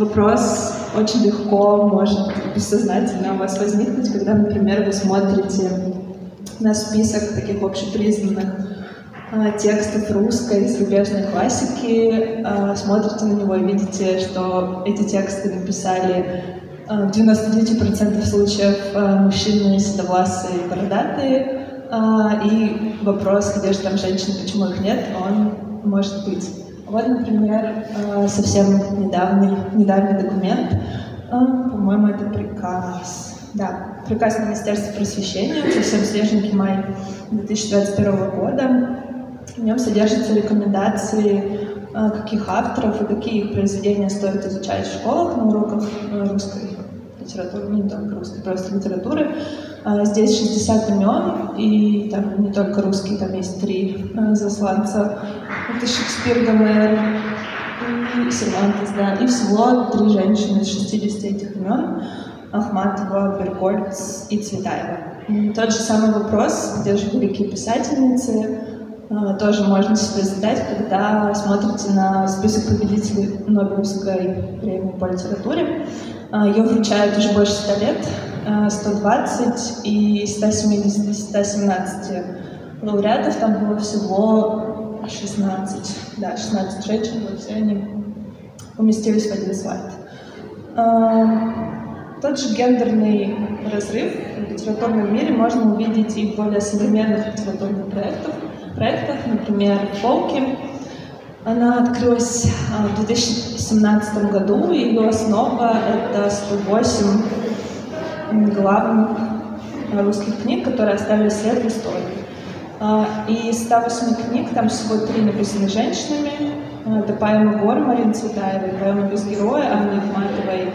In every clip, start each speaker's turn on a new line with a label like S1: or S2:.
S1: вопрос очень легко может бессознательно у вас возникнуть, когда, например, вы смотрите на список таких общепризнанных а, текстов русской зарубежной классики, а, смотрите на него и видите, что эти тексты написали а, в 99% случаев мужчины седовласые и бородатые, и вопрос, где же там женщины, почему их нет, он может быть. Вот, например, совсем недавний, недавний документ, по-моему, это приказ, да, приказ Министерства просвещения, совсем свеженький май 2021 года, в нем содержатся рекомендации, э, каких авторов и какие их произведения стоит изучать в школах на уроках э, русской литературы, не только русской, просто литературы. Э, здесь 60 имен, и там не только русские, там есть три засланца. Это Шекспир, Гомер и Сервантес, да. И всего три женщины из 60 этих имен. Ахматова, Бергольц и Цветаева. Тот же самый вопрос, где же великие писательницы, Э, тоже можно себе задать, когда смотрите на список победителей Нобелевской премии по литературе. Ее вручают уже больше 100 лет, 120 э, и 170 117 лауреатов. Там было всего 16, да, 16 женщин, вот все они уместились в один слайд. Тот же гендерный разрыв в литературном мире можно увидеть и в более современных литературных проектах – проектах, например, «Волки». Она открылась а, в 2017 году, и ее основа — это 108 главных русских книг, которые оставили след в истории. А, и из 108 книг там всего три написаны женщинами. А, это поэма «Гор» Марины Цветаевой, поэма «Без героя» Анны Ихматовой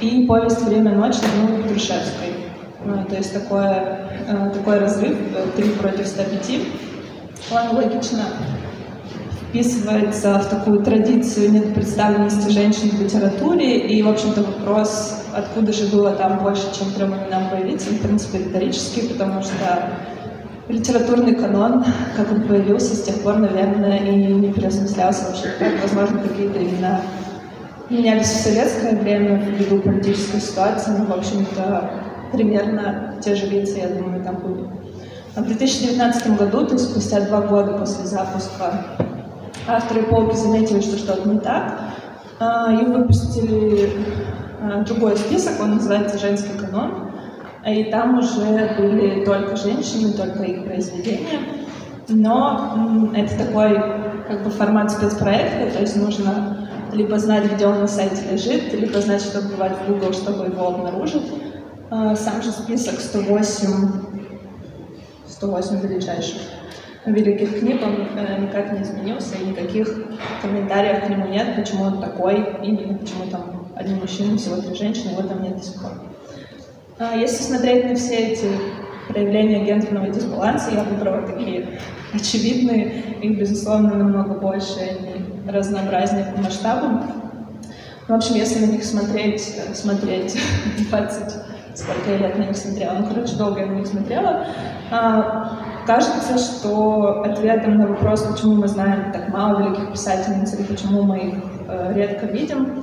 S1: и повесть «Время ночи» Людмилы Петрушевской. То есть такое, такой разрыв, 3 против 105. Он логично вписывается в такую традицию недопредставленности женщин в литературе, и, в общем-то, вопрос, откуда же было там больше, чем трем именам появиться, в принципе, риторический, потому что литературный канон, как он появился, с тех пор, наверное, и не переосмыслялся вообще. Возможно, какие-то имена менялись в советское время ввиду политической ситуации, но, в общем-то, примерно те же лица, я думаю, там были. В 2019 году, то есть спустя два года после запуска, авторы полки заметили, что что-то не так, а, и выпустили а, другой список, он называется «Женский канон», и там уже были только женщины, только их произведения. Но это такой как бы формат спецпроекта, то есть нужно либо знать, где он на сайте лежит, либо знать, что бывает в Google, чтобы его обнаружить. А, сам же список 108 108 величайших великих книг, он э, никак не изменился, и никаких комментариев к нему нет, почему он такой, именно почему там одни мужчины, всего три женщины, его там нет до сих пор. Если смотреть на все эти проявления гендерного дисбаланса, я выбрала такие очевидные, их, безусловно, намного больше, они разнообразнее по масштабам. В общем, если на них смотреть, смотреть 20 сколько лет на них смотрела, ну, короче, долго я на них смотрела, а, кажется, что ответом на вопрос, почему мы знаем так мало великих писательниц или почему мы их э, редко видим,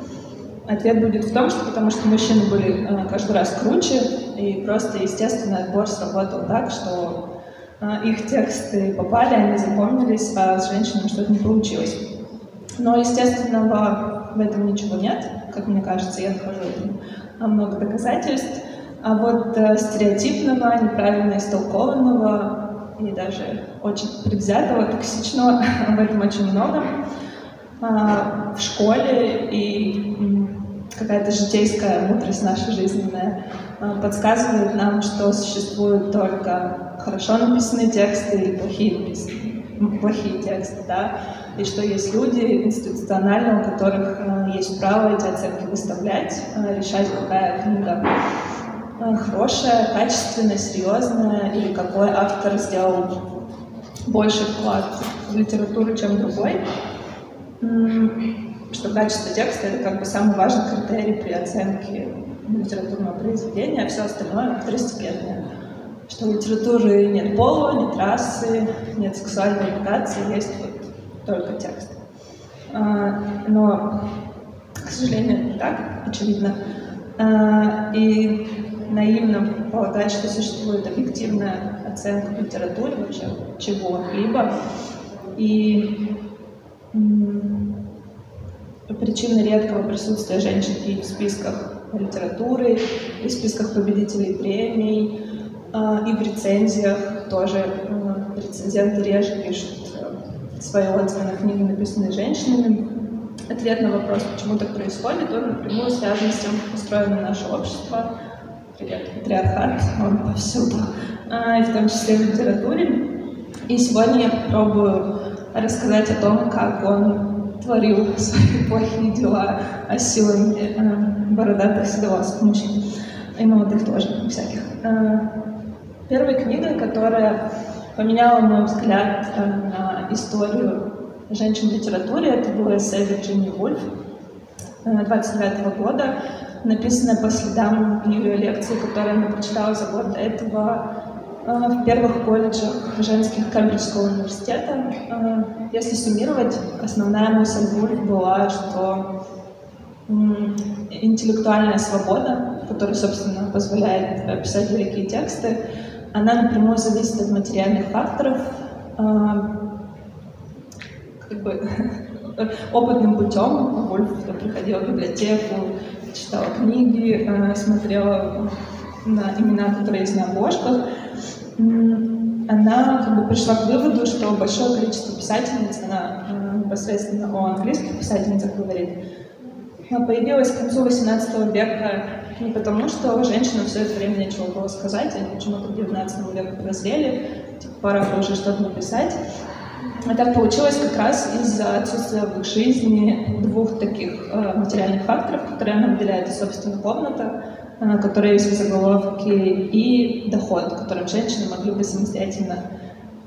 S1: ответ будет в том, что потому что мужчины были э, каждый раз круче, и просто естественный отбор сработал так, что э, их тексты попали, они запомнились, а с женщинами что-то не получилось. Но естественного в этом ничего нет, как мне кажется, я нахожу этому много доказательств. А вот э, стереотипного, неправильно истолкованного и даже очень предвзятого, токсичного об этом очень много. В школе и какая-то житейская мудрость наша жизненная а, подсказывает нам, что существуют только хорошо написанные тексты и плохие, написанные, плохие тексты, да, и что есть люди институционально, у которых а, есть право эти оценки выставлять, а, решать, какая книга Э, хорошая, качественная, серьезная, или какой автор сделал больше вклад в литературу, чем другой. Что качество текста — это как бы самый важный критерий при оценке литературного произведения, а все остальное — второстепенное. Что у литературы нет пола, нет расы, нет сексуальной ориентации, есть вот только текст. А, но, к сожалению, не так, очевидно. А, и наивно полагать, что существует объективная оценка в литературе вообще чего-либо. И причины редкого присутствия женщин и в списках литературы, и в списках победителей премий, а, и в рецензиях тоже рецензенты реже пишут э, свои отзывы на книги, написанные женщинами. Ответ на вопрос, почему так происходит, он напрямую связан с тем, как устроено наше общество. Привет, патриархат, он повсюду, а, и в том числе в литературе. И сегодня я попробую рассказать о том, как он творил свои плохие дела а силами э, бородатых седовласых мужчин, и молодых тоже, всяких. Э, первой книгой, которая поменяла мой взгляд э, на историю женщин в литературе, это было эссе Вирджинии Вульф 29 года, написанное по следам ее лекции, которую она прочитала за год до этого Э, в первых колледжах женских Кембриджского университета. Э, если суммировать, основная мысль Вульф была, что интеллектуальная свобода, которая, собственно, позволяет писать великие тексты, она напрямую зависит от материальных факторов. Э, как бы опытным путем Вульф приходила в библиотеку, читала книги, смотрела на имена, которые есть на обложках, она как бы пришла к выводу, что большое количество писательниц, она непосредственно о английских писательницах говорит, появилась к концу XVIII века не потому, что женщинам все это время нечего было сказать, они почему-то к XIX веку прозрели, типа, пора уже что-то написать. А так получилось как раз из-за отсутствия в их жизни двух таких э, материальных факторов, которые она выделяет, собственно, комната, которые есть в заголовке, и доход, которым женщины могли бы самостоятельно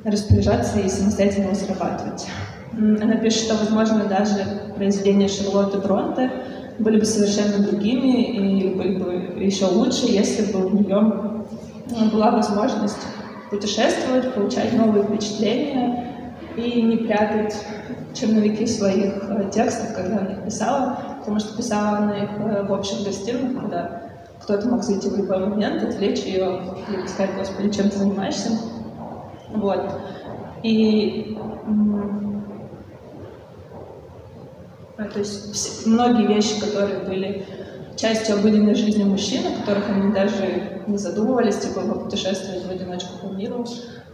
S1: распоряжаться и самостоятельно его зарабатывать. Она пишет, что, возможно, даже произведения Шарлотты Бронте были бы совершенно другими и были бы еще лучше, если бы у нее э, была возможность путешествовать, получать новые впечатления и не прятать черновики своих э, текстов, когда она их писала, потому что писала она их в общих гостиных, когда кто-то мог зайти в любой момент, отвлечь ее, или сказать, господи, чем ты занимаешься. Вот. И то есть многие вещи, которые были частью обыденной жизни мужчин, о которых они даже не задумывались, типа путешествовать в одиночку по миру,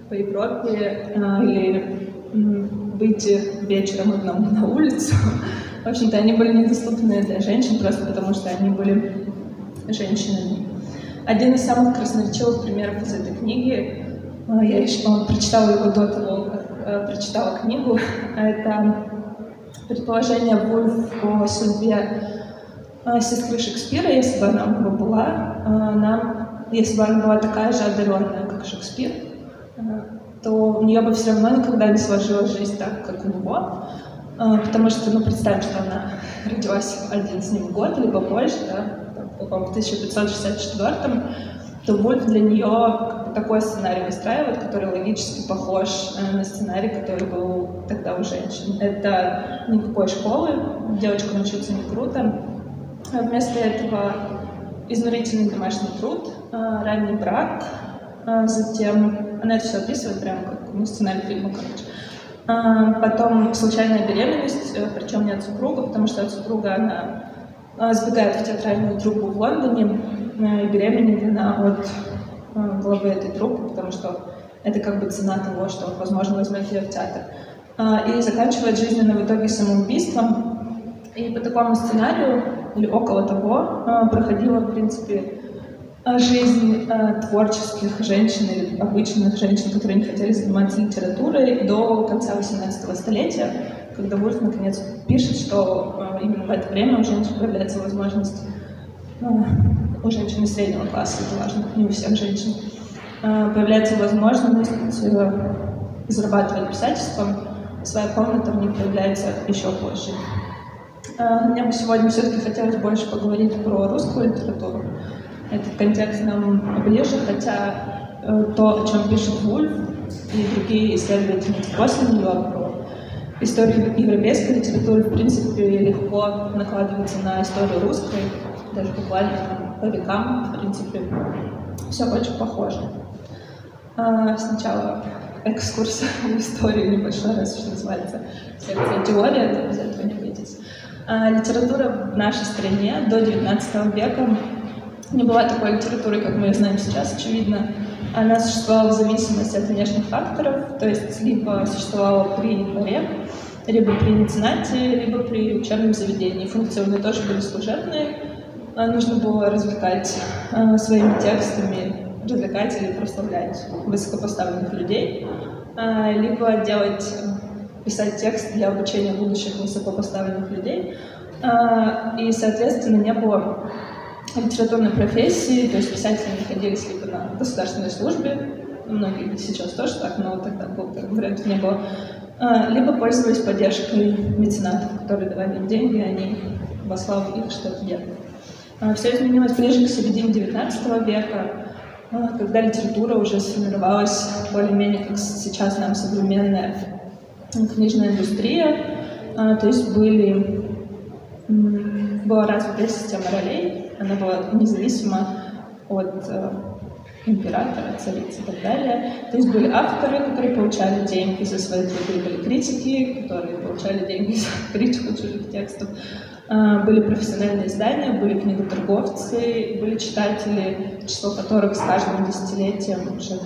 S1: по Европе, а, или выйти вечером одному на улицу. В общем-то, они были недоступны для женщин просто потому, что они были женщинами. Один из самых красноречивых примеров из этой книги, э, я еще прочитала его до того, как э, прочитала книгу, это предположение Вульф о судьбе э, сестры Шекспира, если бы она у была, она, если бы она была такая же одаренная, как Шекспир, то у нее бы все равно никогда не сложилась жизнь так, как у него, потому что, ну, представим, что она родилась один с ним год, либо больше, да, в 1564 то Вольф для нее такой сценарий выстраивает, который логически похож э, на сценарий, который был тогда у женщин. Это никакой школы, девочкам учиться не круто. А вместо этого изнурительный домашний труд, э, ранний брак, э, затем, она это все описывает прямо как ну, сценарий фильма, короче. Потом случайная беременность, причем не от супруга, потому что от супруга она а, сбегает в театральную труппу в Лондоне э, и беременна она от э, главы этой труппы, потому что это как бы цена того, что, возможно, возьмет ее в театр. И заканчивает жизненно в итоге самоубийством. И по такому сценарию, или около того, э, проходила, в принципе, жизнь творческих женщин или обычных женщин, которые не хотели заниматься литературой до конца 18 столетия когда Вульф наконец пишет, что э, именно в это время у женщин появляется возможность, ну, у женщин среднего класса, это важно, не у всех женщин, э, появляется возможность зарабатывать писательством, своя комната в них появляется еще позже. Мне бы сегодня все-таки хотелось больше поговорить про русскую литературу. Этот контекст нам ближе, хотя то, о чем пишет Вульф и другие исследователи после нее, про история европейской литературы, в принципе, легко накладывается на историю русской, даже буквально по векам, в принципе, все очень похоже. А, сначала экскурс в историю небольшой, раз что называется, секция теория, это без этого не обойтись. А, литература в нашей стране до XIX века не была такой литературой, как мы ее знаем сейчас, очевидно. Она существовала в зависимости от внешних факторов, то есть либо существовала при дворе, либо при меценате, либо при учебном заведении. Функции у нее тоже были служебные. Нужно было развлекать а, своими текстами, развлекать или прославлять высокопоставленных людей, а, либо делать, писать текст для обучения будущих высокопоставленных людей. И, соответственно, не было литературной профессии, то есть писатели находились либо на государственной службе, многие сейчас тоже так, но тогда был, вариантов не было, а, либо пользовались поддержкой меценатов, которые давали им деньги, они во славу их что-то делали. А, Все изменилось ближе к середине XIX века, а, когда литература уже сформировалась более-менее как сейчас нам современная книжная индустрия, то есть были, была развита система ролей, она была независима от э, императора, царицы и так далее. То есть были авторы, которые получали деньги за свои труды, были критики, которые получали деньги за критику чужих текстов. А, были профессиональные издания, были книготорговцы, были читатели, число которых с каждым десятилетием уже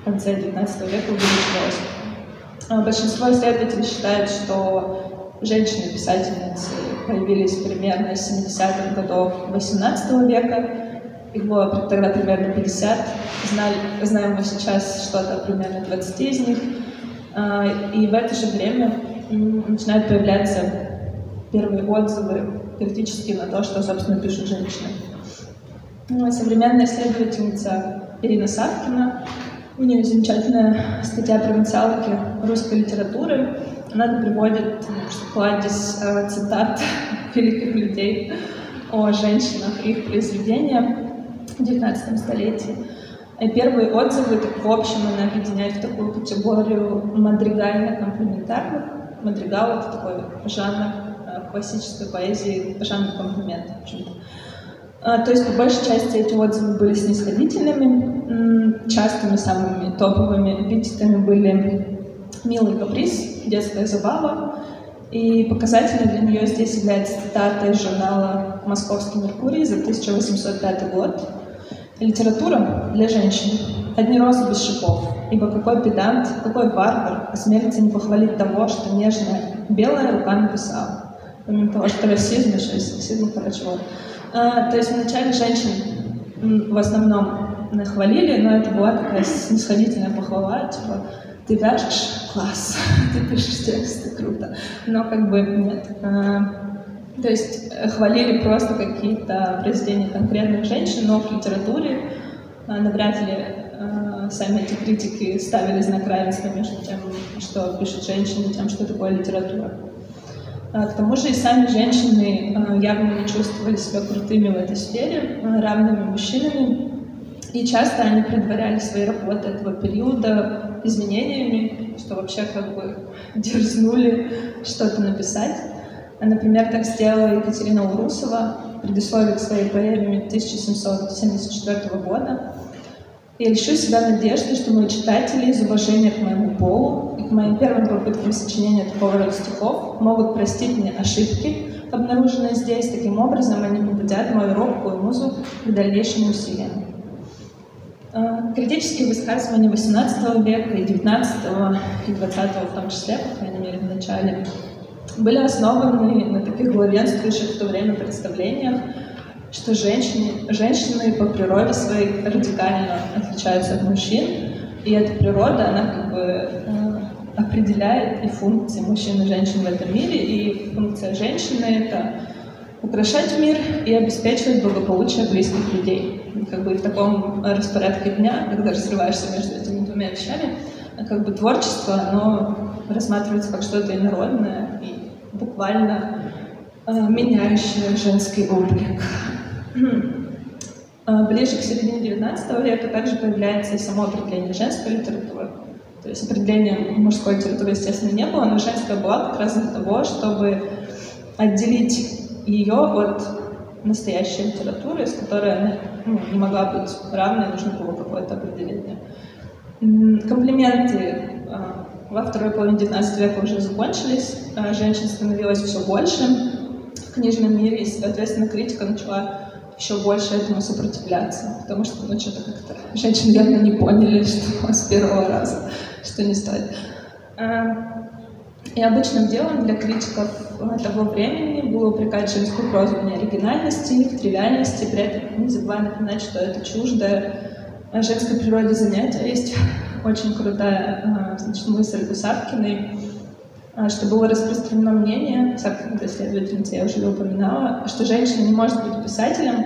S1: в конце XIX века увеличивалось. А, большинство исследователей считают, что женщины-писательницы появились примерно с 70-х годов XVIII века, их было тогда примерно 50. Знали, знаем мы сейчас что-то примерно 20 из них. А, и в это же время начинают появляться первые отзывы критические на то, что, собственно, пишут женщины. Ну, современная исследовательница Ирина Савкина, у нее замечательная статья провинциалки русской литературы. Она приводит кладезь э, цитат великих людей о женщинах их произведениях в XIX столетии. И первые отзывы, так, в общем, она объединяет в такую категорию мадригально-комплементарных. Мадригал — это такой жанр э, классической поэзии, жанр комплимента, в общем-то. А, то есть, по большей части, эти отзывы были снисходительными. Частыми самыми топовыми эпитетами были «милый каприз», «детская забава», и показательной для нее здесь является цитата из журнала «Московский Меркурий» за 1805 год, Литература для женщин. Одни розы без шипов. Ибо какой педант, какой варвар осмелится не похвалить того, что нежная белая рука написала. Помимо того, что расизм, еще и сексизм, короче, вот. А, то есть вначале женщин в основном нахвалили, но это была такая снисходительная похвала, типа, ты вяжешь? Класс. ты пишешь тексты? Круто. Но как бы нет. А, то есть э, хвалили просто какие-то произведения конкретных женщин, но в литературе э, навряд ли э, сами эти критики ставили знак равенства между тем, что пишут женщины, тем, что такое литература. А, к тому же и сами женщины явно не чувствовали себя крутыми в этой сфере, равными мужчинами, и часто они предваряли свои работы этого периода изменениями, что вообще как бы дерзнули что-то написать. Например, так сделала Екатерина Урусова в предисловии к своей поэме 1774 года. «Я лишу себя надежды, что мои читатели из уважения к моему полу и к моим первым попыткам сочинения такого рода стихов могут простить мне ошибки, обнаруженные здесь. Таким образом, они побудят мою робкую музу к дальнейшим усилиям». Э, критические высказывания XVIII века и XIX и XX в том числе, по крайней мере, в начале были основаны на таких главенствующих в то время представлениях, что женщины, женщины по природе своей радикально отличаются от мужчин, и эта природа, она как бы э, определяет и функции мужчин и женщин в этом мире, и функция женщины — это украшать мир и обеспечивать благополучие близких людей. Как бы в таком распорядке дня, когда разрываешься между этими двумя вещами, как бы творчество, оно рассматривается как что-то инородное и буквально э, меняющее женский облик.
S2: Э, ближе к середине XIX века также появляется и само определение женской литературы.
S1: То есть определения мужской литературы, естественно, не было, но женская была как раз для того, чтобы отделить ее от настоящей литературы, с которой она ну, не могла быть равной, нужно было какое-то определение. Комплименты а, во второй половине XIX века уже закончились, а женщин становилось все больше в книжном мире, и, соответственно, критика начала еще больше этому сопротивляться, потому что, ну, что-то как-то женщины явно не поняли, что с первого раза, что не стоит. А, и обычным делом для критиков того времени было упрекать женскую прозу в неоригинальности, в тривиальности, при этом не забывая напоминать, что это чуждое женской природе занятие. Есть очень крутая а, значит, мысль а, что было распространено мнение, Савкина это исследовательница, я уже ее упоминала, что женщина не может быть писателем,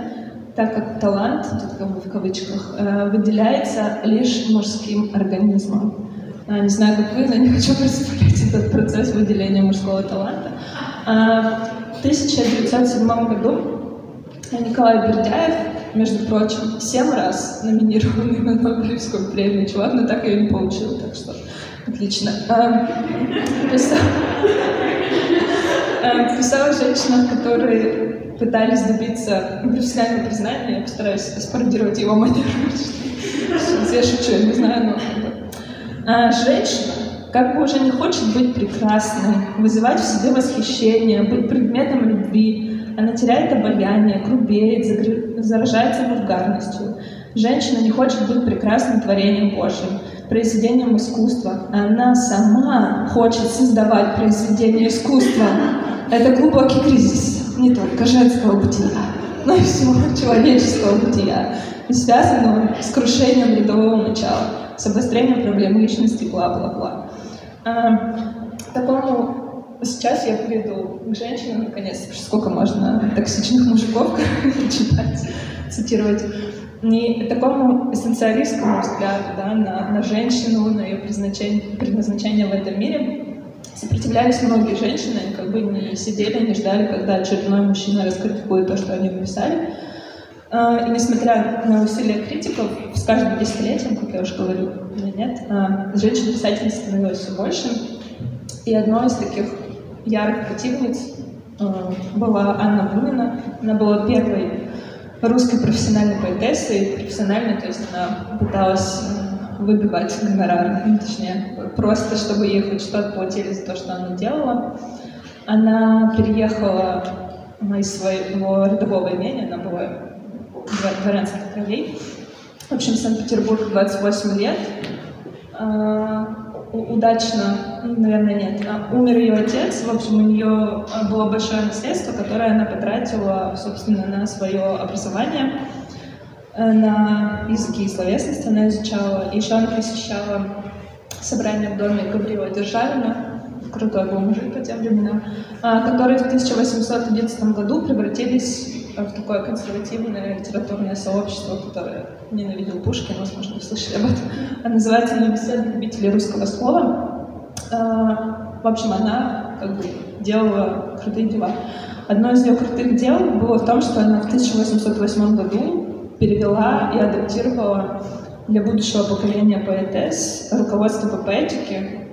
S1: так как талант, тут как бы в кавычках, э, выделяется лишь мужским организмом. Не знаю, как вы, но не хочу представлять этот процесс выделения мужского таланта. В 1907 году Николай Бердяев между прочим, семь раз номинированный на Нобелевскую премию чувак, но так ее не получил, так что отлично. Писал, писал о которые пытались добиться профессионального признания, я постараюсь спародировать его манеру. Я шучу, я не знаю, но... А, женщина как уже не хочет быть прекрасной, вызывать в себе восхищение, быть предметом любви, она теряет обаяние, грубеет, заражается вульгарностью. Женщина не хочет быть прекрасным творением Божьим, произведением искусства. Она сама хочет создавать произведение искусства. Это глубокий кризис не только женского бытия, но и всего человеческого бытия. И связан он с крушением рядового начала, с обострением проблем личности, бла-бла-бла. А, такому Сейчас я приду к женщинам, наконец, сколько можно токсичных мужиков читать, цитировать. Не такому эссенциалистскому взгляду да, на, на женщину, на ее предназначение, предназначение в этом мире сопротивлялись многие женщины, они как бы не сидели, не ждали, когда очередной мужчина раскритикует то, что они написали. А, и несмотря на усилия критиков, с каждым десятилетием, как я уже говорю, или нет, а, женщин-писательниц становилось все больше. И одной из таких ярых противниц э, была Анна Бунина. Она была первой русской профессиональной поэтессой. Профессиональной, то есть она пыталась выбивать гонорар, точнее, просто чтобы ей хоть что-то платили за то, что она делала. Она переехала из своего родового имения, она была дворянских кровей. В общем, Санкт-Петербург 28 лет. А, удачно, наверное, нет. А, умер ее отец, в общем, у нее а, было большое наследство, которое она потратила, собственно, на свое образование, э, на языки и словесность она изучала. Еще она посещала собрание в доме Гаврила Державина, крутой был мужик по тем временам, а, которые в 1811 году превратились в такое консервативное литературное сообщество, которое ненавидел Пушкина, возможно, вы слышали об этом. Она называется «На беседы любителей русского слова». А, в общем, она как бы делала крутые дела. Одно из ее крутых дел было в том, что она в 1808 году перевела и адаптировала для будущего поколения поэтесс руководство по поэтике.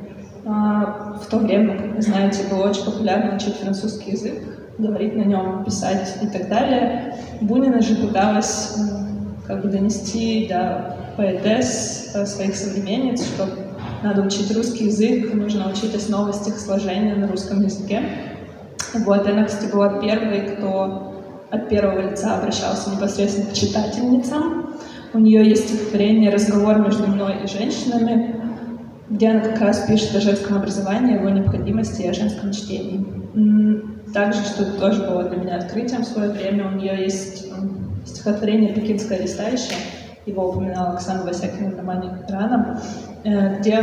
S1: А, в то время, как вы знаете, было очень популярно учить французский язык говорить на нем, писать и так далее. Бунина же пыталась как бы донести до поэтесс э, своих современниц, что надо учить русский язык, нужно учить основы стихосложения на русском языке. Вот, она, кстати, была первой, кто от первого лица обращался непосредственно к читательницам. У нее есть стихотворение «Разговор между мной и женщинами», где она как раз пишет о женском образовании, его необходимости и о женском чтении. Также, что тоже было для меня открытием в свое время, у нее есть стихотворение «Пекинское листалище», его упоминала Оксана Васякина в романе «Рано», э, где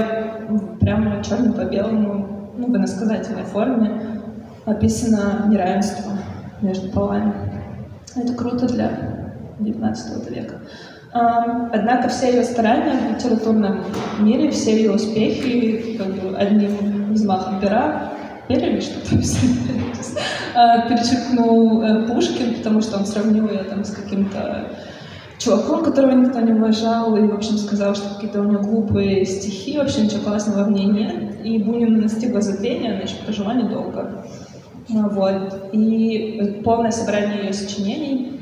S1: прямо черным по белому, ну, в иносказательной форме описано неравенство между полами. Это круто для XIX века. Однако все ее старания в литературном мире, все ее успехи как бы одним взмахом пера перьями что-то а, перечеркнул э, Пушкин, потому что он сравнил ее там с каким-то чуваком, которого никто не уважал, и, в общем, сказал, что какие-то у него глупые стихи, в общем, ничего классного в ней нет. И Бунина настигла забвение, значит, прожила недолго. А, вот. И полное собрание ее сочинений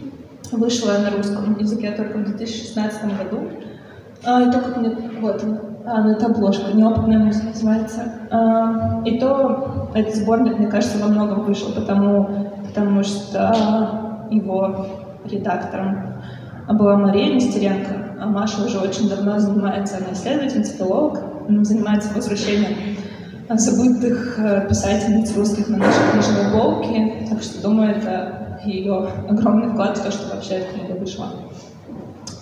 S1: вышло на русском языке только в 2016 году. А, и то, мне... Вот А, ну это обложка, неопытная музыка называется. А, и то этот сборник, мне кажется, во многом вышел, потому, потому что его редактором была Мария Нестеренко, а Маша уже очень давно занимается, она исследовательница, филолог, занимается возвращением забытых э, писательниц русских на наши книжные полки, так что, думаю, это ее огромный вклад в то, что вообще эта книга вышла.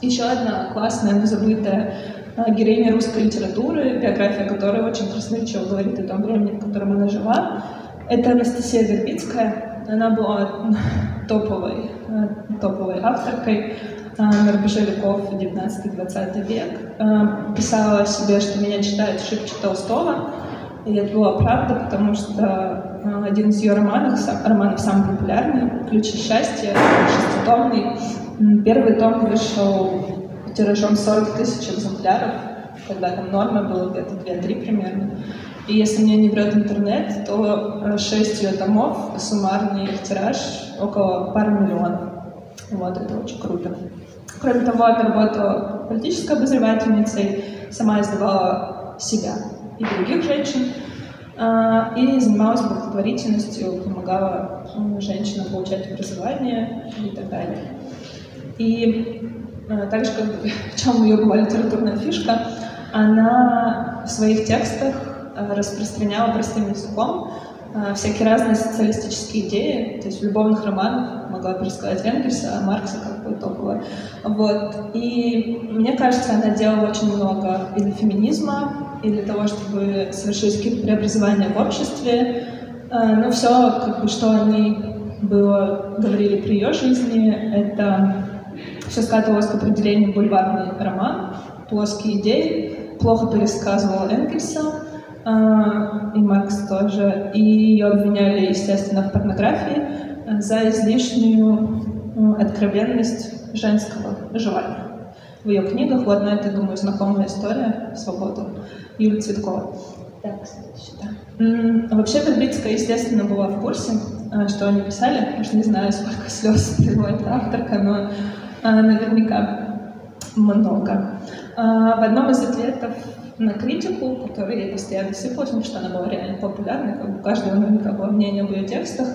S1: Еще одна классная, но забытая э, героиня русской литературы, биография которой очень красноречиво говорит о том времени, в котором она жила, это Анастасия Вербицкая. Она была топовой, э, топовой авторкой на рубеже веков 19-20 век. Писала себе, что меня читают шибче Толстого, и это была правда, потому что э, один из ее романов, романов самый популярный, «Ключи счастья», шеститомный. Первый том вышел тиражом 40 тысяч экземпляров, когда там норма была где-то 2-3 примерно. И если мне не врет интернет, то 6 ее томов, суммарный их тираж около пары миллионов. Вот, это очень круто. Кроме того, она работала политической обозревательницей, сама издавала себя и других женщин, и занималась благотворительностью, помогала женщинам получать образование и так далее. И а, также, как бы, в чем ее была литературная фишка, она в своих текстах а, распространяла простым языком всякие разные социалистические идеи, то есть в любовных романах могла пересказать Энгельса, а Маркса как бы топовая. Вот. И мне кажется, она делала очень много и для феминизма, и для того, чтобы совершить какие-то преобразования в обществе. А, но все, как бы, что они было, говорили при ее жизни, это все скатывалось к определению бульварный роман, плоские идеи, плохо пересказывал Энгельса, и Маркс тоже, и ее обвиняли, естественно, в порнографии за излишнюю откровенность женского желания. В ее книгах, вот на это, думаю, знакомая история «Свобода». Юлия Цветкова. Так, кстати, сюда. Вообще Вербицкая, естественно, была в курсе, а, что они писали. Уж не знаю, сколько слез переводит авторка, но а, наверняка много. А, в одном из ответов на критику, который ей постоянно сыпалась, потому что она была реально популярной, как бы у каждого наверняка было мнение об ее текстах.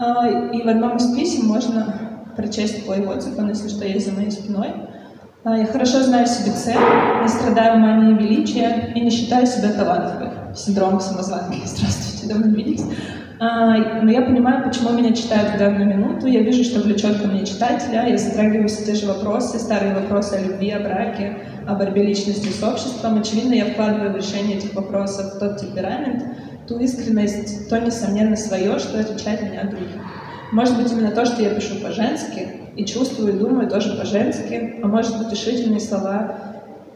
S1: И в одном из писем можно прочесть такой отзыв, он, если что, есть за моей спиной. А, я хорошо знаю себе цель, не страдаю манией величия и не считаю себя талантливой. Синдром самозванки. Здравствуйте, давно виделись. А, но я понимаю, почему меня читают в данную минуту. Я вижу, что влечет ко мне читателя. Я затрагиваю все те же вопросы, старые вопросы о любви, о браке, о борьбе личности с обществом. Очевидно, я вкладываю в решение этих вопросов тот темперамент, ту искренность, то, несомненно, свое, что отличает меня от других. Может быть, именно то, что я пишу по-женски, и чувствую, и думаю тоже по-женски, а может быть решительные слова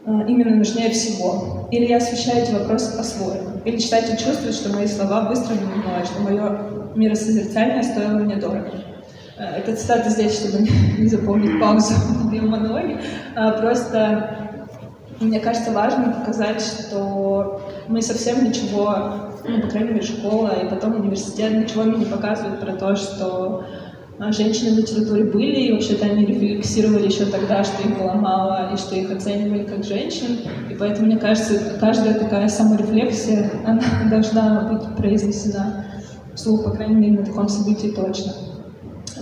S1: э, именно нужнее всего. Или я освещаю эти вопросы по-своему. Или читатель чувствует, что мои слова выстроены мной, что мое миросозерцание стоило мне дорого. Э, это цитата здесь, чтобы не заполнить паузу в монологе. А просто мне кажется важно показать, что мы совсем ничего, ну, по крайней мере, школа и потом университет ничего мне не показывают про то, что женщины в литературе были, и вообще-то они рефлексировали еще тогда, что их было мало, и что их оценивали как женщин. И поэтому, мне кажется, каждая такая саморефлексия, она должна быть произнесена вслух, по крайней мере, на таком событии точно.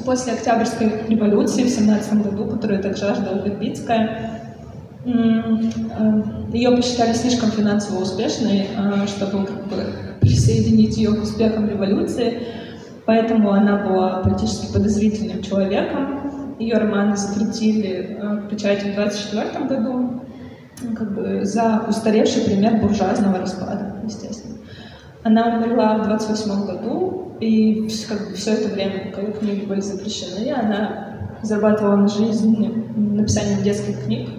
S1: После Октябрьской революции в 17 году, которую так жаждала Вербицкая, э, ее посчитали слишком финансово успешной, э, чтобы присоединить ее к успехам революции. Поэтому она была политически подозрительным человеком. Ее романы запретили э, в печати в 24 году ну, как бы за устаревший пример буржуазного распада, естественно. Она умерла в 28 году, и как бы, все это время, ее книги были запрещены, она зарабатывала на жизнь написанием детских книг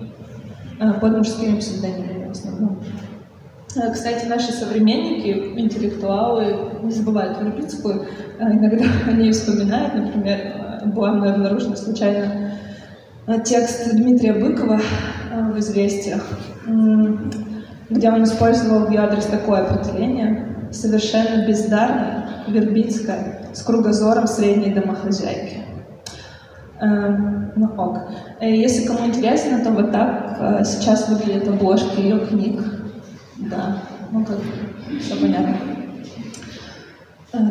S1: э, под мужскими псевдонимами в основном. Э, кстати, наши современники, интеллектуалы, не забывают Вербицкую, э, иногда о ней вспоминают. Например, была мной обнаружена случайно, текст Дмитрия Быкова в «Известиях», где он использовал в ее адрес такое определение «совершенно бездарная, вербицкая, с кругозором средней домохозяйки». Ну ок. Если кому интересно, то вот так сейчас выглядят обложки ее книг. Да, ну как все понятно.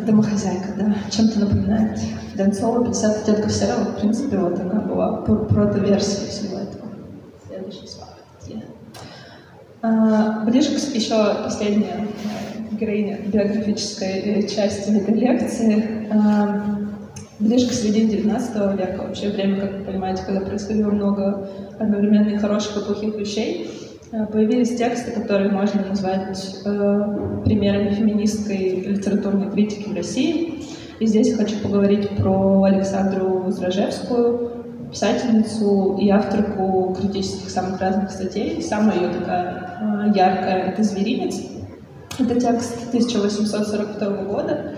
S1: Домохозяйка, да. Чем-то напоминает Донцова, 50 оттенков серого. В принципе, вот она была прото-версия всего этого. Следующий слайд. А, ближе к еще последняя героиня биографической э, части этой лекции. А, ближе к середине 19 века, вообще время, как вы понимаете, когда происходило много одновременно хороших и плохих вещей, появились тексты, которые можно назвать э, примерами феминистской литературной критики в России. И здесь хочу поговорить про Александру Зражевскую, писательницу и авторку критических самых разных статей. Самая ее такая э, яркая — это «Зверинец». Это текст 1842 года,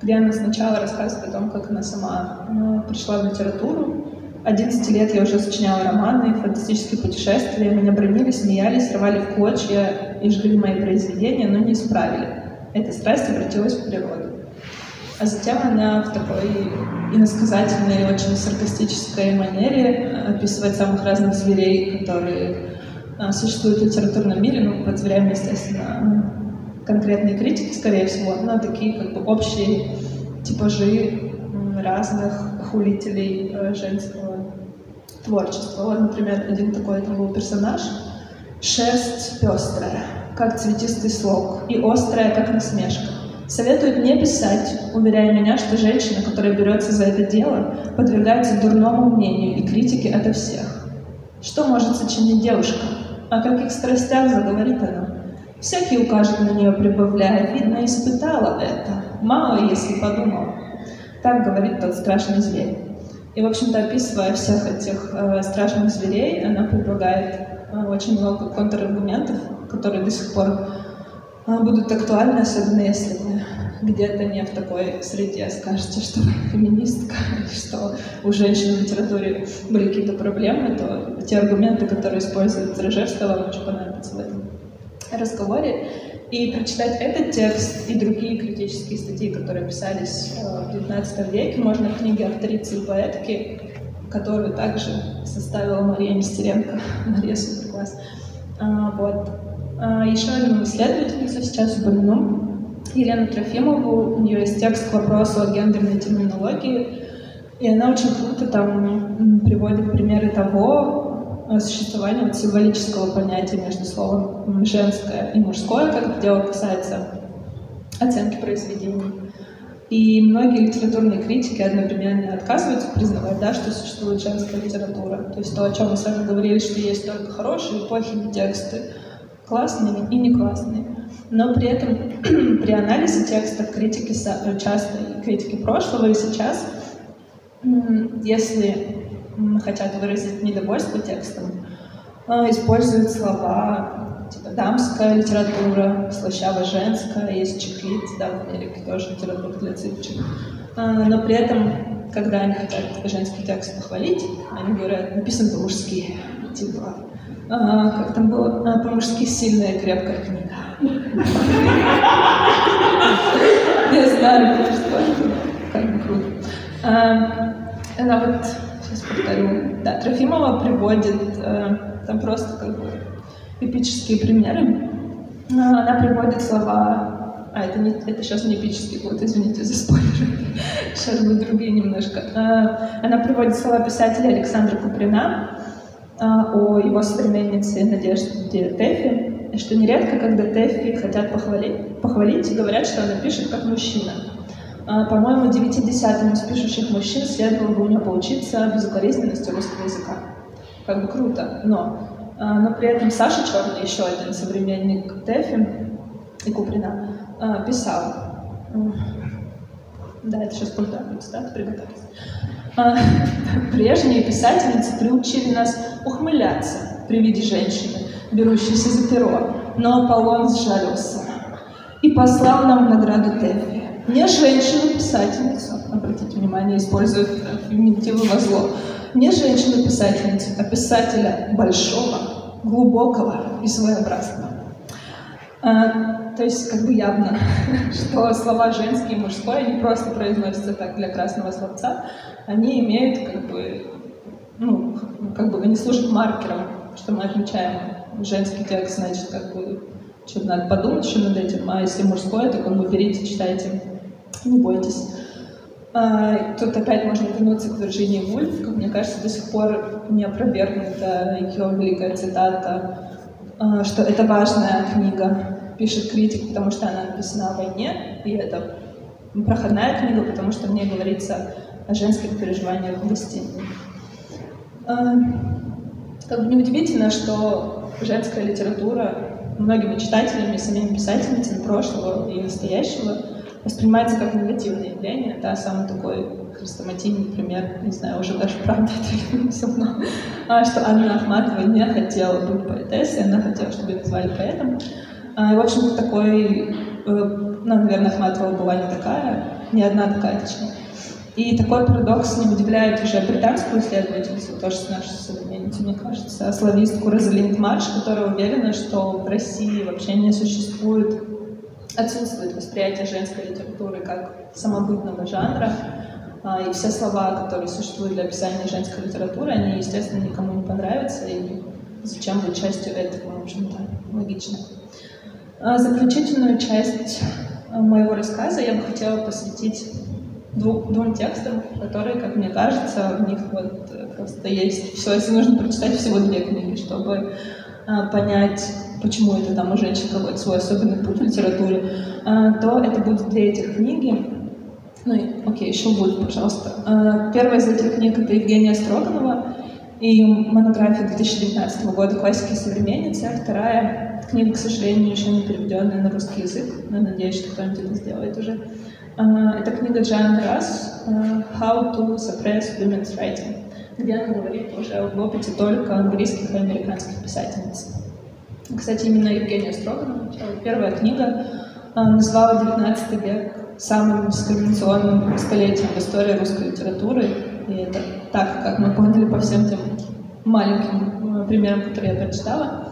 S1: где она сначала рассказывает о том, как она сама э, пришла в литературу. 11 лет я уже сочиняла романы, фантастические путешествия. Меня бронили, смеялись, рвали в клочья и жгли мои произведения, но не исправили. Эта страсть обратилась в природу. А затем она в такой иносказательной, очень саркастической манере описывает самых разных зверей, которые а, существуют в литературном мире. Ну, под зверями, естественно, конкретные критики, скорее всего, но такие как бы общие типажи разных хулителей э, женского творчества. Вот, например, один такой это был персонаж. Шерсть пестрая, как цветистый слог, и острая, как насмешка. Советует не писать, уверяя меня, что женщина, которая берется за это дело, подвергается дурному мнению и критике ото всех. Что может сочинить девушка? О каких страстях заговорит она? Всякий укажет на нее, прибавляя, видно, испытала это. Мало, если подумал. Так говорит тот страшный зверь. И, в общем-то, описывая всех этих э, страшных зверей, она предлагает э, очень много контраргументов, которые до сих пор будут актуальны, особенно если вы где-то не в такой среде скажете, что вы феминистка, что у женщин в литературе были какие-то проблемы, то те аргументы, которые использует Рожевская, вам очень понадобятся в этом разговоре. И прочитать этот текст и другие критические статьи, которые писались э, в XIX веке, можно в книге «Авторицы и поэтки», которую также составила Мария Нестеренко. Мария супер класс. Вот. А, еще одну исследовательницу сейчас упомяну, Елену Трофимову. У нее есть текст к вопросу о гендерной терминологии, и она очень круто там приводит примеры того существования вот символического понятия между словом женское и мужское, как дело касается оценки произведений. И многие литературные критики одновременно отказываются признавать, да, что существует женская литература. То есть то, о чем мы с вами говорили, что есть только хорошие и плохие тексты, классные и не классные. Но при этом при анализе текстов критики часто, критики прошлого и сейчас, если хотят выразить недовольство текстом, а, используют слова типа дамская литература, слащаво женская, есть чехлит, да, в Америке тоже литература для цыпочек. А, но при этом, когда они хотят женский текст похвалить, они говорят, написан по-мужски, типа а, как там было, по-мужски сильная крепкая книга. Я знаю, что как бы круто. Она вот, сейчас повторю, да, Трофимова приводит а, там просто как бы эпические примеры. Она приводит слова а, это, не, это сейчас не эпический год, извините за спойлеры. Сейчас будут другие немножко. Она приводит слова писателя Александра Куприна, а, о его современнице Надежде Тэффи, что нередко, когда Тэффи хотят похвалить, похвалить, говорят, что она пишет как мужчина. А, по-моему, девяти десятым из пишущих мужчин следовало бы у нее поучиться безукоризненности русского языка. Как бы круто, но, а, но при этом Саша Черный, еще один современник Тэффи и Куприна, писал, да, это сейчас культурный цитат, приготовьтесь. А, прежние писательницы приучили нас ухмыляться при виде женщины, берущейся за перо, но Аполлон сжалился и послал нам награду Тэффи. Не женщину-писательницу, обратите внимание, используют феминитивы во зло, Не женщину-писательницу, а писателя большого, глубокого и своеобразного. А, то есть как бы явно, что слова женские и мужской не просто произносятся так для красного словца, они имеют как бы, ну, как бы они служат маркером, что мы отмечаем женский текст, значит, как бы что-то надо подумать еще над этим, а если мужской, то как бы берите, читайте, не бойтесь. А, тут опять можно вернуться к Вирджинии Вульф, мне кажется, до сих пор не опровергнута ее великая цитата, а, что это важная книга, пишет критик, потому что она написана о войне, и это проходная книга, потому что в ней говорится о женских переживаниях в гостиной. А, как бы неудивительно, что женская литература многими читателями, самими писательницами прошлого и настоящего воспринимается как негативное явление. Да, самый такой хрестоматийный пример, не знаю, уже даже правда это или все равно, а, что Анна Ахматова не хотела быть поэтессой, она хотела, чтобы ее назвали поэтом. А, и, в общем, такой, э, ну, наверное, Ахматова была не такая, не одна такая, точнее. И такой парадокс не удивляет уже британскую исследовательницу, тоже с нашей современницей, мне кажется, славистку Розалинд Марш, которая уверена, что в России вообще не существует, отсутствует восприятие женской литературы как самобытного жанра, а, и все слова, которые существуют для описания женской литературы, они, естественно, никому не понравятся, и зачем быть частью этого, в общем-то, логично. А заключительную часть э, моего рассказа я бы хотела посвятить двух, двум текстам, которые, как мне кажется, в них вот э, просто есть все, если нужно прочитать всего две книги, чтобы а, понять, почему это там у женщин какой-то свой особенный путь в литературе, а, то это будут две этих книги. Ну, окей, еще будет, пожалуйста. А, первая из этих книг — это Евгения Строганова и монография 2019 года «Классики современницы», а вторая книга, к сожалению, еще не переведенная на русский язык, но надеюсь, что кто-нибудь это сделает уже. А, это книга Джан Расс «How to Suppress Women's Writing», где она говорит уже об опыте только английских и американских писательниц. Кстати, именно Евгения Строганова, первая книга, а, назвала XIX век самым дискриминационным столетием в истории русской литературы. И это так, как мы поняли по всем тем маленьким э, примерам, которые я прочитала.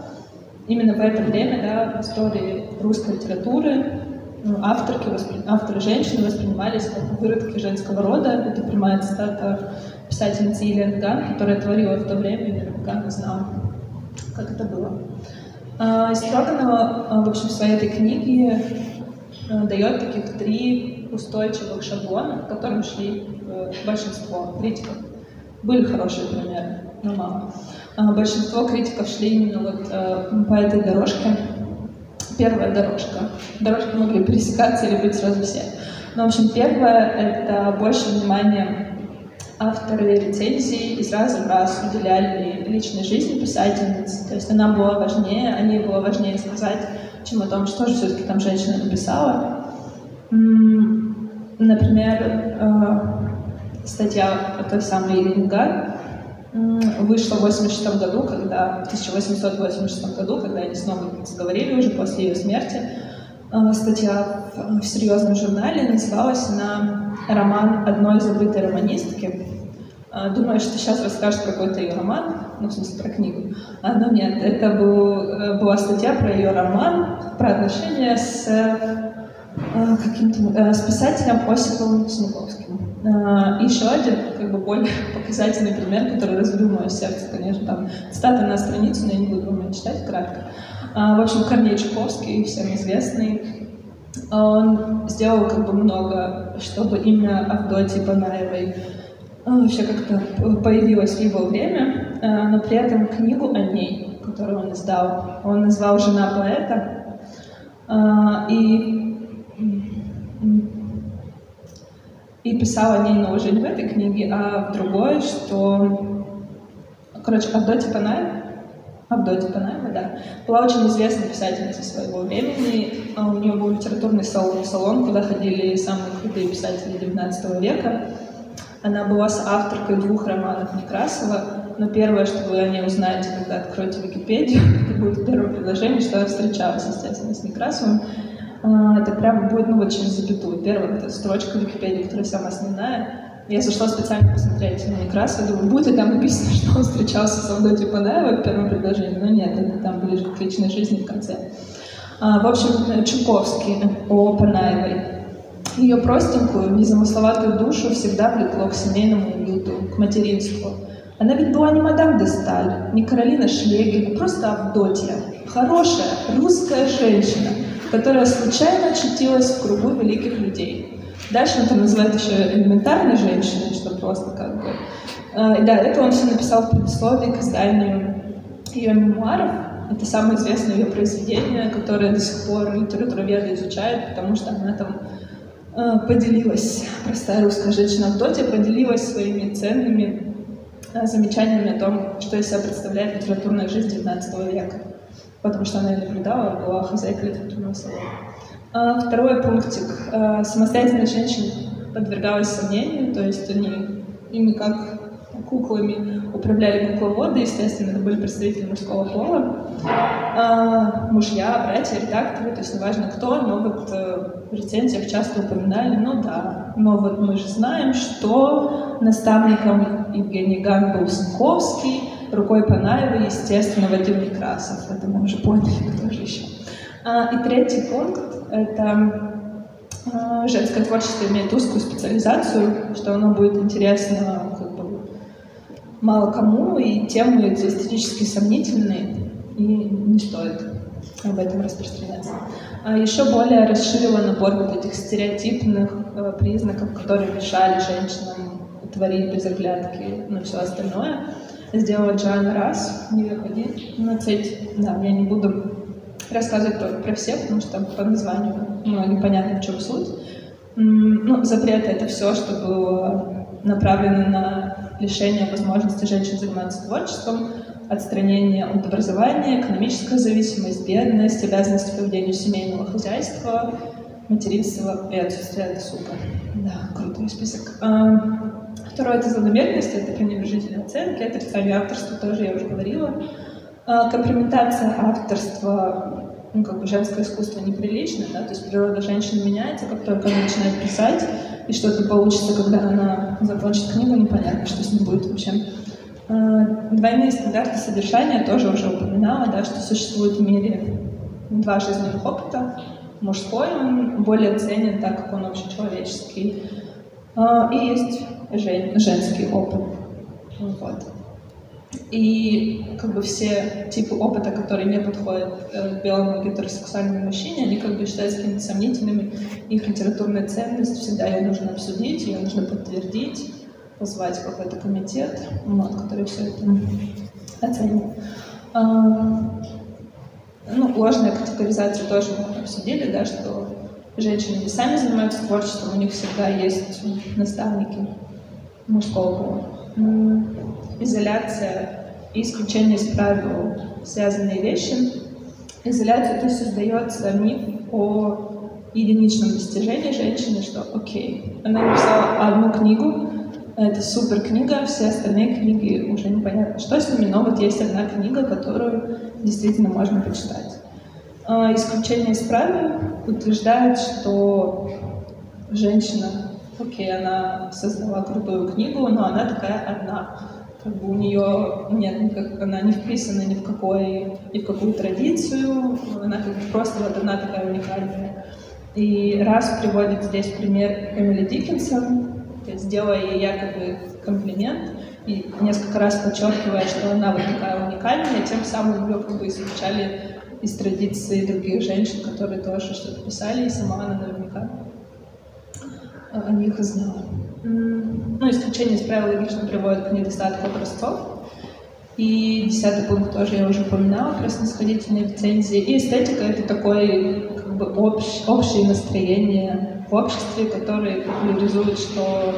S1: Именно в это время да, в истории русской литературы ну, авторки, авторы женщины воспринимались как выродки женского рода. Это прямая цитата писательницы Елены Ган, которая творила в то время, и наверняка знала, как это было. А, Строганова, а, в общем, в своей этой книге а, дает таких три устойчивых шаблона, к которым шли э, большинство критиков. Были хорошие примеры, но мало. Большинство критиков шли именно вот э, по этой дорожке. Первая дорожка. Дорожки могли пересекаться или быть сразу все. Но, в общем, первое — это больше внимания авторы рецензий из раза в раз уделяли личной жизни писательницы. То есть она была важнее, они было важнее сказать, чем о том, что же все-таки там женщина написала. Например, э, статья о той самой Елене вышла в 86 году, когда, в 1886 году, когда они снова заговорили уже после ее смерти. Э, статья в серьезном журнале называлась она «Роман одной забытой романистки». Э, думаю, что сейчас расскажет какой-то ее роман, ну, в смысле, про книгу. А, но нет, это был, э, была статья про ее роман, про отношения с каким-то с писателем Осиповым Смуковским. И еще один, как бы более показательный пример, который разбил мое сердце, конечно, там цитата на страницу, но я не буду вам читать кратко. А, в общем, Корней Чуковский, всем известный, он сделал как бы много, чтобы имя Авдотьи Банаевой а, вообще как-то появилось в его время, а, но при этом книгу о ней, которую он издал, он назвал «Жена поэта», и, и писал о ней, но уже не в этой книге, а в другой, что, короче, Авдотья Панаева Авдотья Панаева, да, была очень известной писательницей своего времени. А у нее был литературный салон, салон, куда ходили самые крутые писатели XIX века. Она была авторкой двух романов Некрасова, но первое, что вы о ней узнаете, когда откроете Википедию, это будет первое предложение, что я встречалась, естественно, с Некрасовым. А, это прямо будет, ну вот через запятую. Первая это строчка Википедии, которая самая основная. Я зашла специально посмотреть на Некраса, думаю, будет ли там написано, что он встречался с Авдотьей Панаевой в первом предложении, но нет, это там ближе к личной жизни в конце. А, в общем, Чуковский о Панаевой. Ее простенькую, незамысловатую душу всегда влекло к семейному уюту, к материнству. Она ведь была не мадам де Сталь, не Каролина Шлегель, а просто Авдотья. Хорошая русская женщина, которая случайно очутилась в кругу великих людей. Дальше он там называет еще элементарной женщиной, что просто как бы... А, да, это он все написал в предисловии к изданию ее мемуаров. Это самое известное ее произведение, которое до сих пор литературоведы изучают, потому что она там э, поделилась, простая русская женщина в доте, поделилась своими ценными э, замечаниями о том, что из себя представляет литературная жизнь XIX века. Потому что она наблюдала, была хозяйкой литературного салона. А, второй пунктик. А, самостоятельность женщин подвергалась сомнению, то есть они ими как куклами управляли кукловоды, естественно, это были представители мужского пола, а, мужья, братья, редакторы, то есть неважно кто, но вот э, в рецензиях часто упоминали, ну да, но вот мы же знаем, что наставником Евгений Ган был Суховский, рукой Панаева, естественно, Вадим Некрасов, это мы уже поняли, кто же еще. И третий пункт это э, женское творчество имеет узкую специализацию, что оно будет интересно как бы, мало кому, и темы эстетически сомнительные, и не стоит об этом распространяться. А еще более расширила набор вот этих стереотипных э, признаков, которые мешали женщинам творить без оглядки на все остальное. Сделала Джоанна Расс, Нью-Йорк 1, на цель, да, я не буду рассказывать про всех, потому что по названию ну, непонятно, в чем суть. Ну, запреты — это все, что было направлено на лишение возможности женщин заниматься творчеством, отстранение от образования, экономическая зависимость, бедность, обязанности по семейного хозяйства, материнство и отсутствие досуга. Да, крутой список. А, второе — это злонамеренность, это пренебрежительные оценки, отрицание авторства, тоже я уже говорила. А, компрометация авторства, ну, как бы женское искусство неприлично, да, то есть природа женщины меняется, как только она начинает писать, и что-то получится, когда она закончит книгу, непонятно, что с ней будет вообще. А, двойные стандарты содержания тоже уже упоминала, да, что существует в мире два жизненных опыта. Мужской он более ценен, так как он общечеловеческий. А, и есть жен, женский опыт. Вот. И как бы все типы опыта, которые не подходят э, белому гетеросексуальному мужчине, они как бы считаются какими-то сомнительными. Их литературная ценность, всегда ее нужно обсудить, ее нужно подтвердить, позвать какой-то комитет, вот, который все это оценит. А, ну, ложная категоризация тоже мы обсудили, да, что женщины не сами занимаются творчеством, у них всегда есть наставники мужского пола изоляция и исключение из правил связанные вещи. Изоляция, то есть создается миф о единичном достижении женщины, что окей, она написала одну книгу, это супер книга, все остальные книги уже непонятно, что с ними, но вот есть одна книга, которую действительно можно почитать. А, исключение из правил утверждает, что женщина, окей, она создала крутую книгу, но она такая одна как бы у нее нет никак, она не вписана ни в какой, ни в какую традицию, она как бы просто вот одна такая уникальная. И раз приводит здесь пример Эмили Диккенсон, сделая ей якобы комплимент, и несколько раз подчеркивая, что она вот такая уникальная, тем самым ее как бы исключали из традиции других женщин, которые тоже что-то писали, и сама она наверняка о них знала. Ну, исключение из правил логично приводит к недостатку образцов. И десятый пункт тоже я уже упоминала про снисходительные рецензии. И эстетика — это такое как бы общ, общее настроение в обществе, которое популяризует, что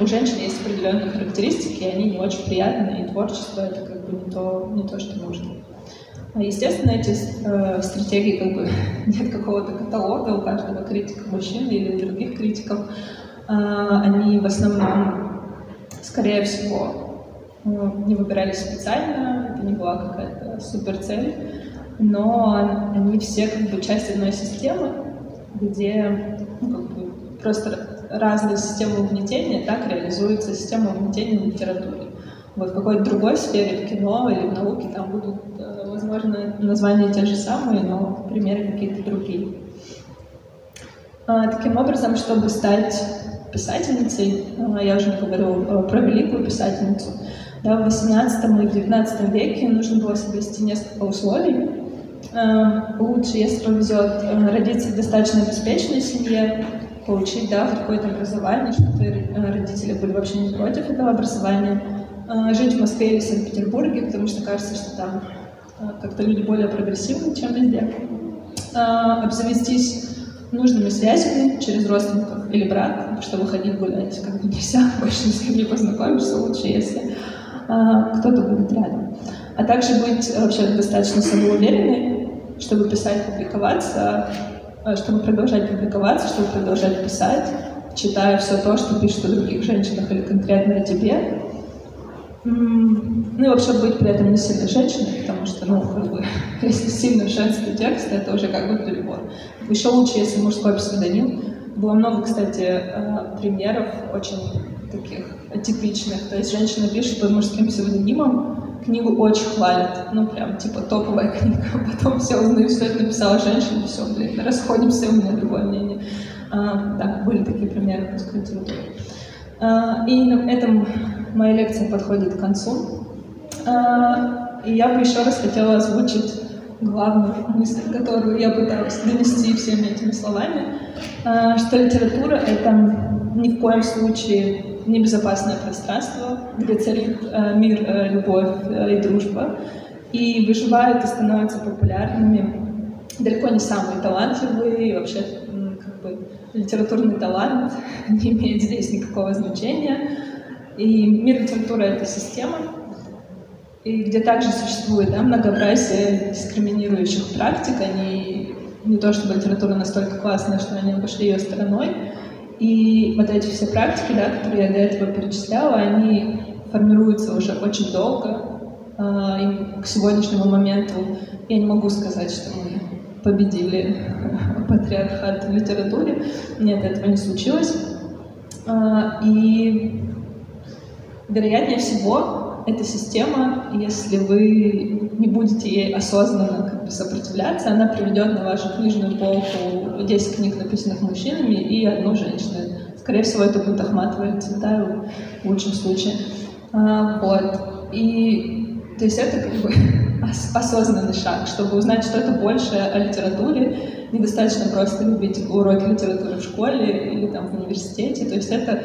S1: у женщин есть определенные характеристики, и они не очень приятные, и творчество — это как бы не то, не то что нужно. Естественно, эти э, стратегии как бы нет какого-то каталога у каждого критика мужчин или других критиков. Э, они в основном, скорее всего, э, не выбирались специально, это не была какая-то супер цель, но они все как бы часть одной системы, где ну, как бы просто разные системы угнетения, так реализуется система угнетения в литературе. Вот в какой-то другой сфере, в кино или в науке, там будут, возможно, названия те же самые, но примеры какие-то другие. А, таким образом, чтобы стать писательницей, а, я уже не говорю про великую писательницу, да, в 18 и 19 веке нужно было соблюсти несколько условий. А, лучше, если повезет, родиться в достаточно обеспеченной семье, получить да, какое-то образование, чтобы родители были вообще не против этого образования, жить в Москве или Санкт-Петербурге, потому что кажется, что там как-то люди более прогрессивны, чем везде. Обзавестись нужными связями через родственников или брат, чтобы ходить гулять, как бы нельзя, больше с кем не познакомишься, лучше, если а, кто-то будет рядом. А также быть вообще достаточно самоуверенной, чтобы писать, публиковаться, а, чтобы продолжать публиковаться, чтобы продолжать писать, читая все то, что пишут о других женщинах или конкретно о тебе, ну и вообще быть при этом не сильно женщиной, потому что, ну, как бы, если сильно женский текст, это уже как бы перебор. Еще лучше, если мужской псевдоним. Было много, кстати, э, примеров очень таких атипичных. То есть женщина пишет под мужским псевдонимом, книгу очень хвалят, ну прям типа топовая книга, потом все узнают, что это написала женщина, все, блин, расходимся, у меня другое мнение. А, да, были такие примеры литературе. А, и на этом моя лекция подходит к концу. А, и я бы еще раз хотела озвучить главную мысль, которую я пыталась донести всеми этими словами, а, что литература — это ни в коем случае небезопасное пространство, где царит мир, любовь и дружба, и выживают и становятся популярными далеко не самые талантливые, и вообще как бы литературный талант не имеет здесь никакого значения. И мир литературы — это система, и где также существует да, многообразие дискриминирующих практик. Они не то чтобы литература настолько классная, что они обошли ее стороной. И вот эти все практики, да, которые я до этого перечисляла, они формируются уже очень долго. А, и к сегодняшнему моменту я не могу сказать, что мы победили патриархат в литературе. Нет, этого не случилось. А, и вероятнее всего, эта система, если вы не будете ей осознанно как бы сопротивляться, она приведет на вашу книжную полку 10 книг, написанных мужчинами, и одну женщину. Скорее всего, это будет Ахматова Цветаева в лучшем случае. А, вот. И то есть это как бы осознанный шаг, чтобы узнать что-то больше о литературе. Недостаточно просто любить уроки литературы в школе или там в университете. То есть это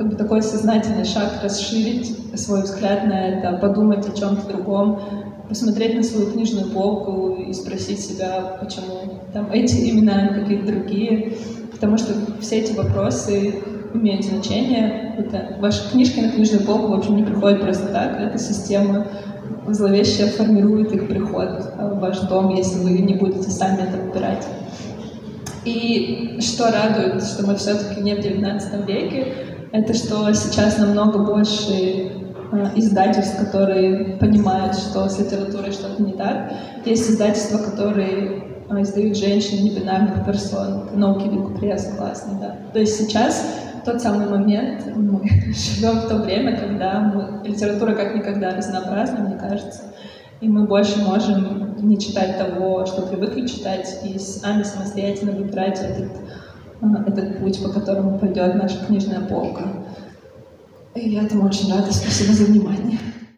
S1: как бы такой сознательный шаг расширить свой взгляд на это, подумать о чем-то другом, посмотреть на свою книжную полку и спросить себя, почему там эти имена, какие-то другие. Потому что все эти вопросы имеют значение. Это ваши книжки на книжную полку, в общем, не приходят просто так. Это система зловеще формирует их приход в ваш дом, если вы не будете сами это выбирать. И что радует, что мы все-таки не в XIX веке, это что сейчас намного больше э, издательств, которые понимают, что с литературой что-то не так. Есть издательства, которые э, издают женщин, небинарных персон. Науки Пресс классный, да. То есть сейчас тот самый момент, мы живем в то время, когда мы, литература как никогда разнообразна, мне кажется, и мы больше можем не читать того, что привыкли читать, и сами самостоятельно выбирать этот, этот путь, по которому пойдет наша книжная полка. И я этому очень рада. Спасибо за внимание.